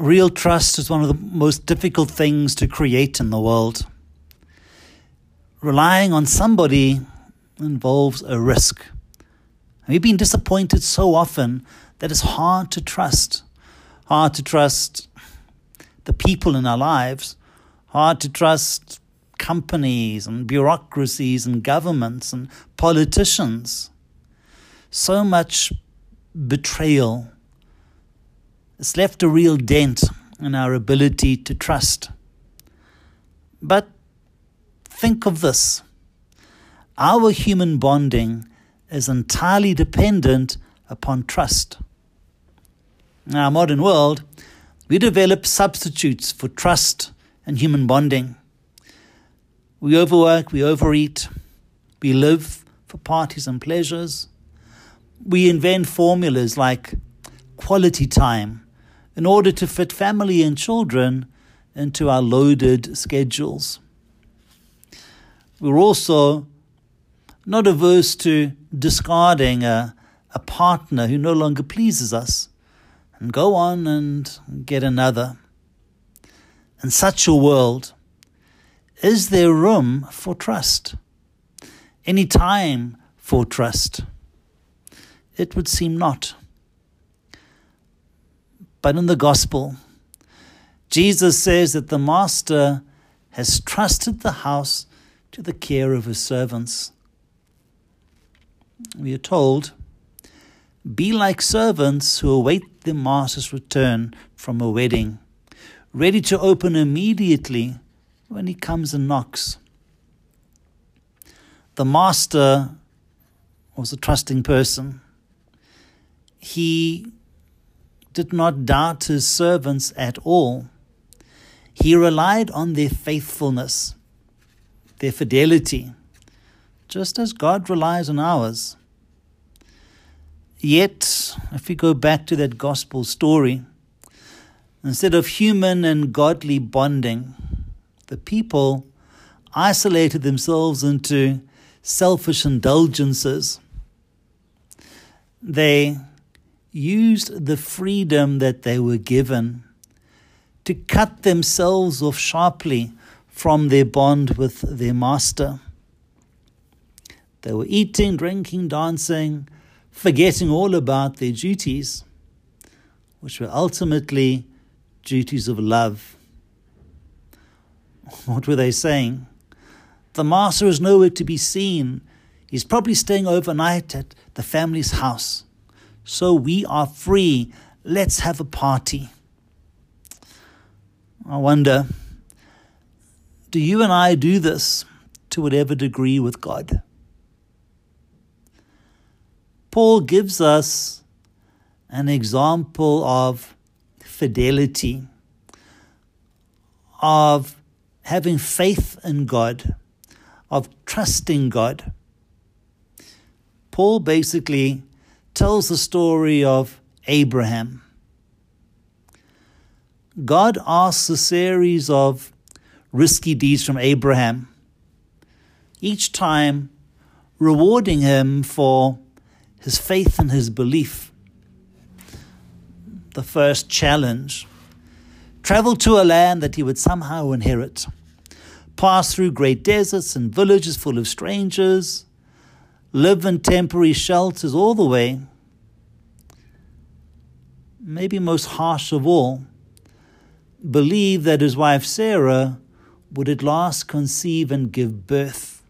Real trust is one of the most difficult things to create in the world. Relying on somebody involves a risk. We've been disappointed so often that it's hard to trust. Hard to trust the people in our lives, hard to trust companies and bureaucracies and governments and politicians. So much betrayal. It's left a real dent in our ability to trust. But think of this our human bonding is entirely dependent upon trust. In our modern world, we develop substitutes for trust and human bonding. We overwork, we overeat, we live for parties and pleasures. We invent formulas like quality time in order to fit family and children into our loaded schedules. We're also not averse to discarding a, a partner who no longer pleases us and go on and get another. In such a world, is there room for trust? Any time for trust? It would seem not. But in the gospel, Jesus says that the master has trusted the house to the care of his servants. We are told, Be like servants who await the master's return from a wedding, ready to open immediately when he comes and knocks. The master was a trusting person. He did not doubt his servants at all. He relied on their faithfulness, their fidelity just as God relies on ours. Yet, if we go back to that gospel story, instead of human and godly bonding, the people isolated themselves into selfish indulgences. They used the freedom that they were given to cut themselves off sharply from their bond with their master. They were eating, drinking, dancing, forgetting all about their duties, which were ultimately duties of love. What were they saying? The master is nowhere to be seen. He's probably staying overnight at the family's house. So we are free. Let's have a party. I wonder do you and I do this to whatever degree with God? Paul gives us an example of fidelity, of having faith in God, of trusting God. Paul basically tells the story of Abraham. God asks a series of risky deeds from Abraham, each time rewarding him for his faith and his belief. The first challenge travel to a land that he would somehow inherit, pass through great deserts and villages full of strangers, live in temporary shelters all the way. Maybe most harsh of all, believe that his wife Sarah would at last conceive and give birth,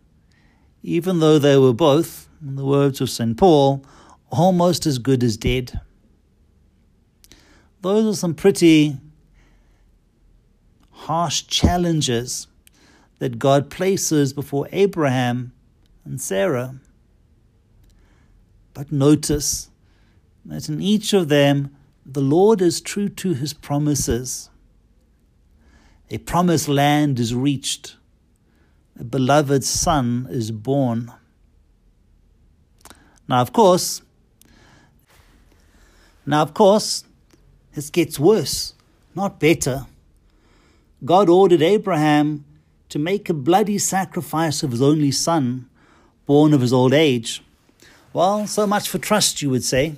even though they were both in the words of St. Paul, almost as good as dead. Those are some pretty harsh challenges that God places before Abraham and Sarah. But notice that in each of them, the Lord is true to his promises. A promised land is reached, a beloved son is born. Now, of course, now, of course, it gets worse, not better. God ordered Abraham to make a bloody sacrifice of his only son, born of his old age. Well, so much for trust, you would say.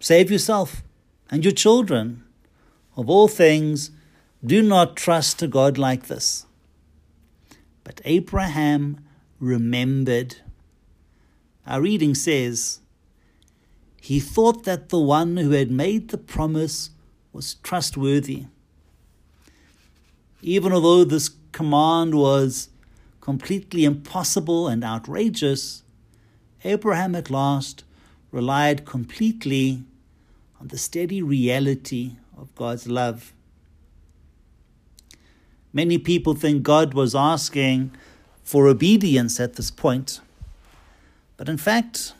Save yourself and your children. of all things, do not trust a God like this. But Abraham remembered. Our reading says, He thought that the one who had made the promise was trustworthy. Even although this command was completely impossible and outrageous, Abraham at last relied completely on the steady reality of God's love. Many people think God was asking for obedience at this point. But in fact,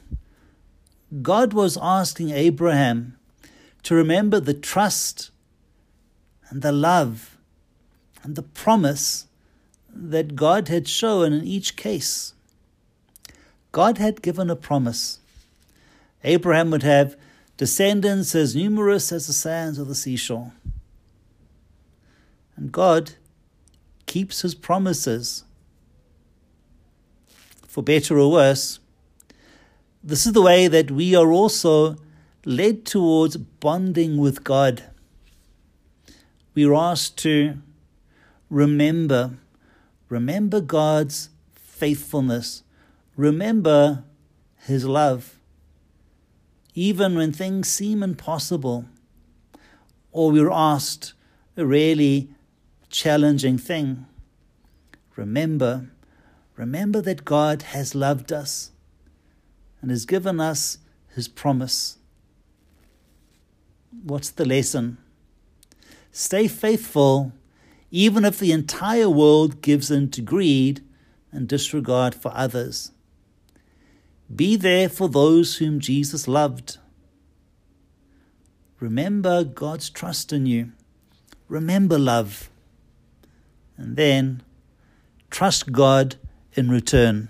God was asking Abraham to remember the trust and the love and the promise that God had shown in each case. God had given a promise. Abraham would have descendants as numerous as the sands of the seashore. And God keeps his promises. For better or worse, this is the way that we are also led towards bonding with God. We are asked to remember, remember God's faithfulness, remember his love even when things seem impossible, or we're asked a really challenging thing. Remember, remember that God has loved us and has given us his promise. What's the lesson? Stay faithful even if the entire world gives in to greed and disregard for others. Be there for those whom Jesus loved. Remember God's trust in you. Remember love. And then trust God in return.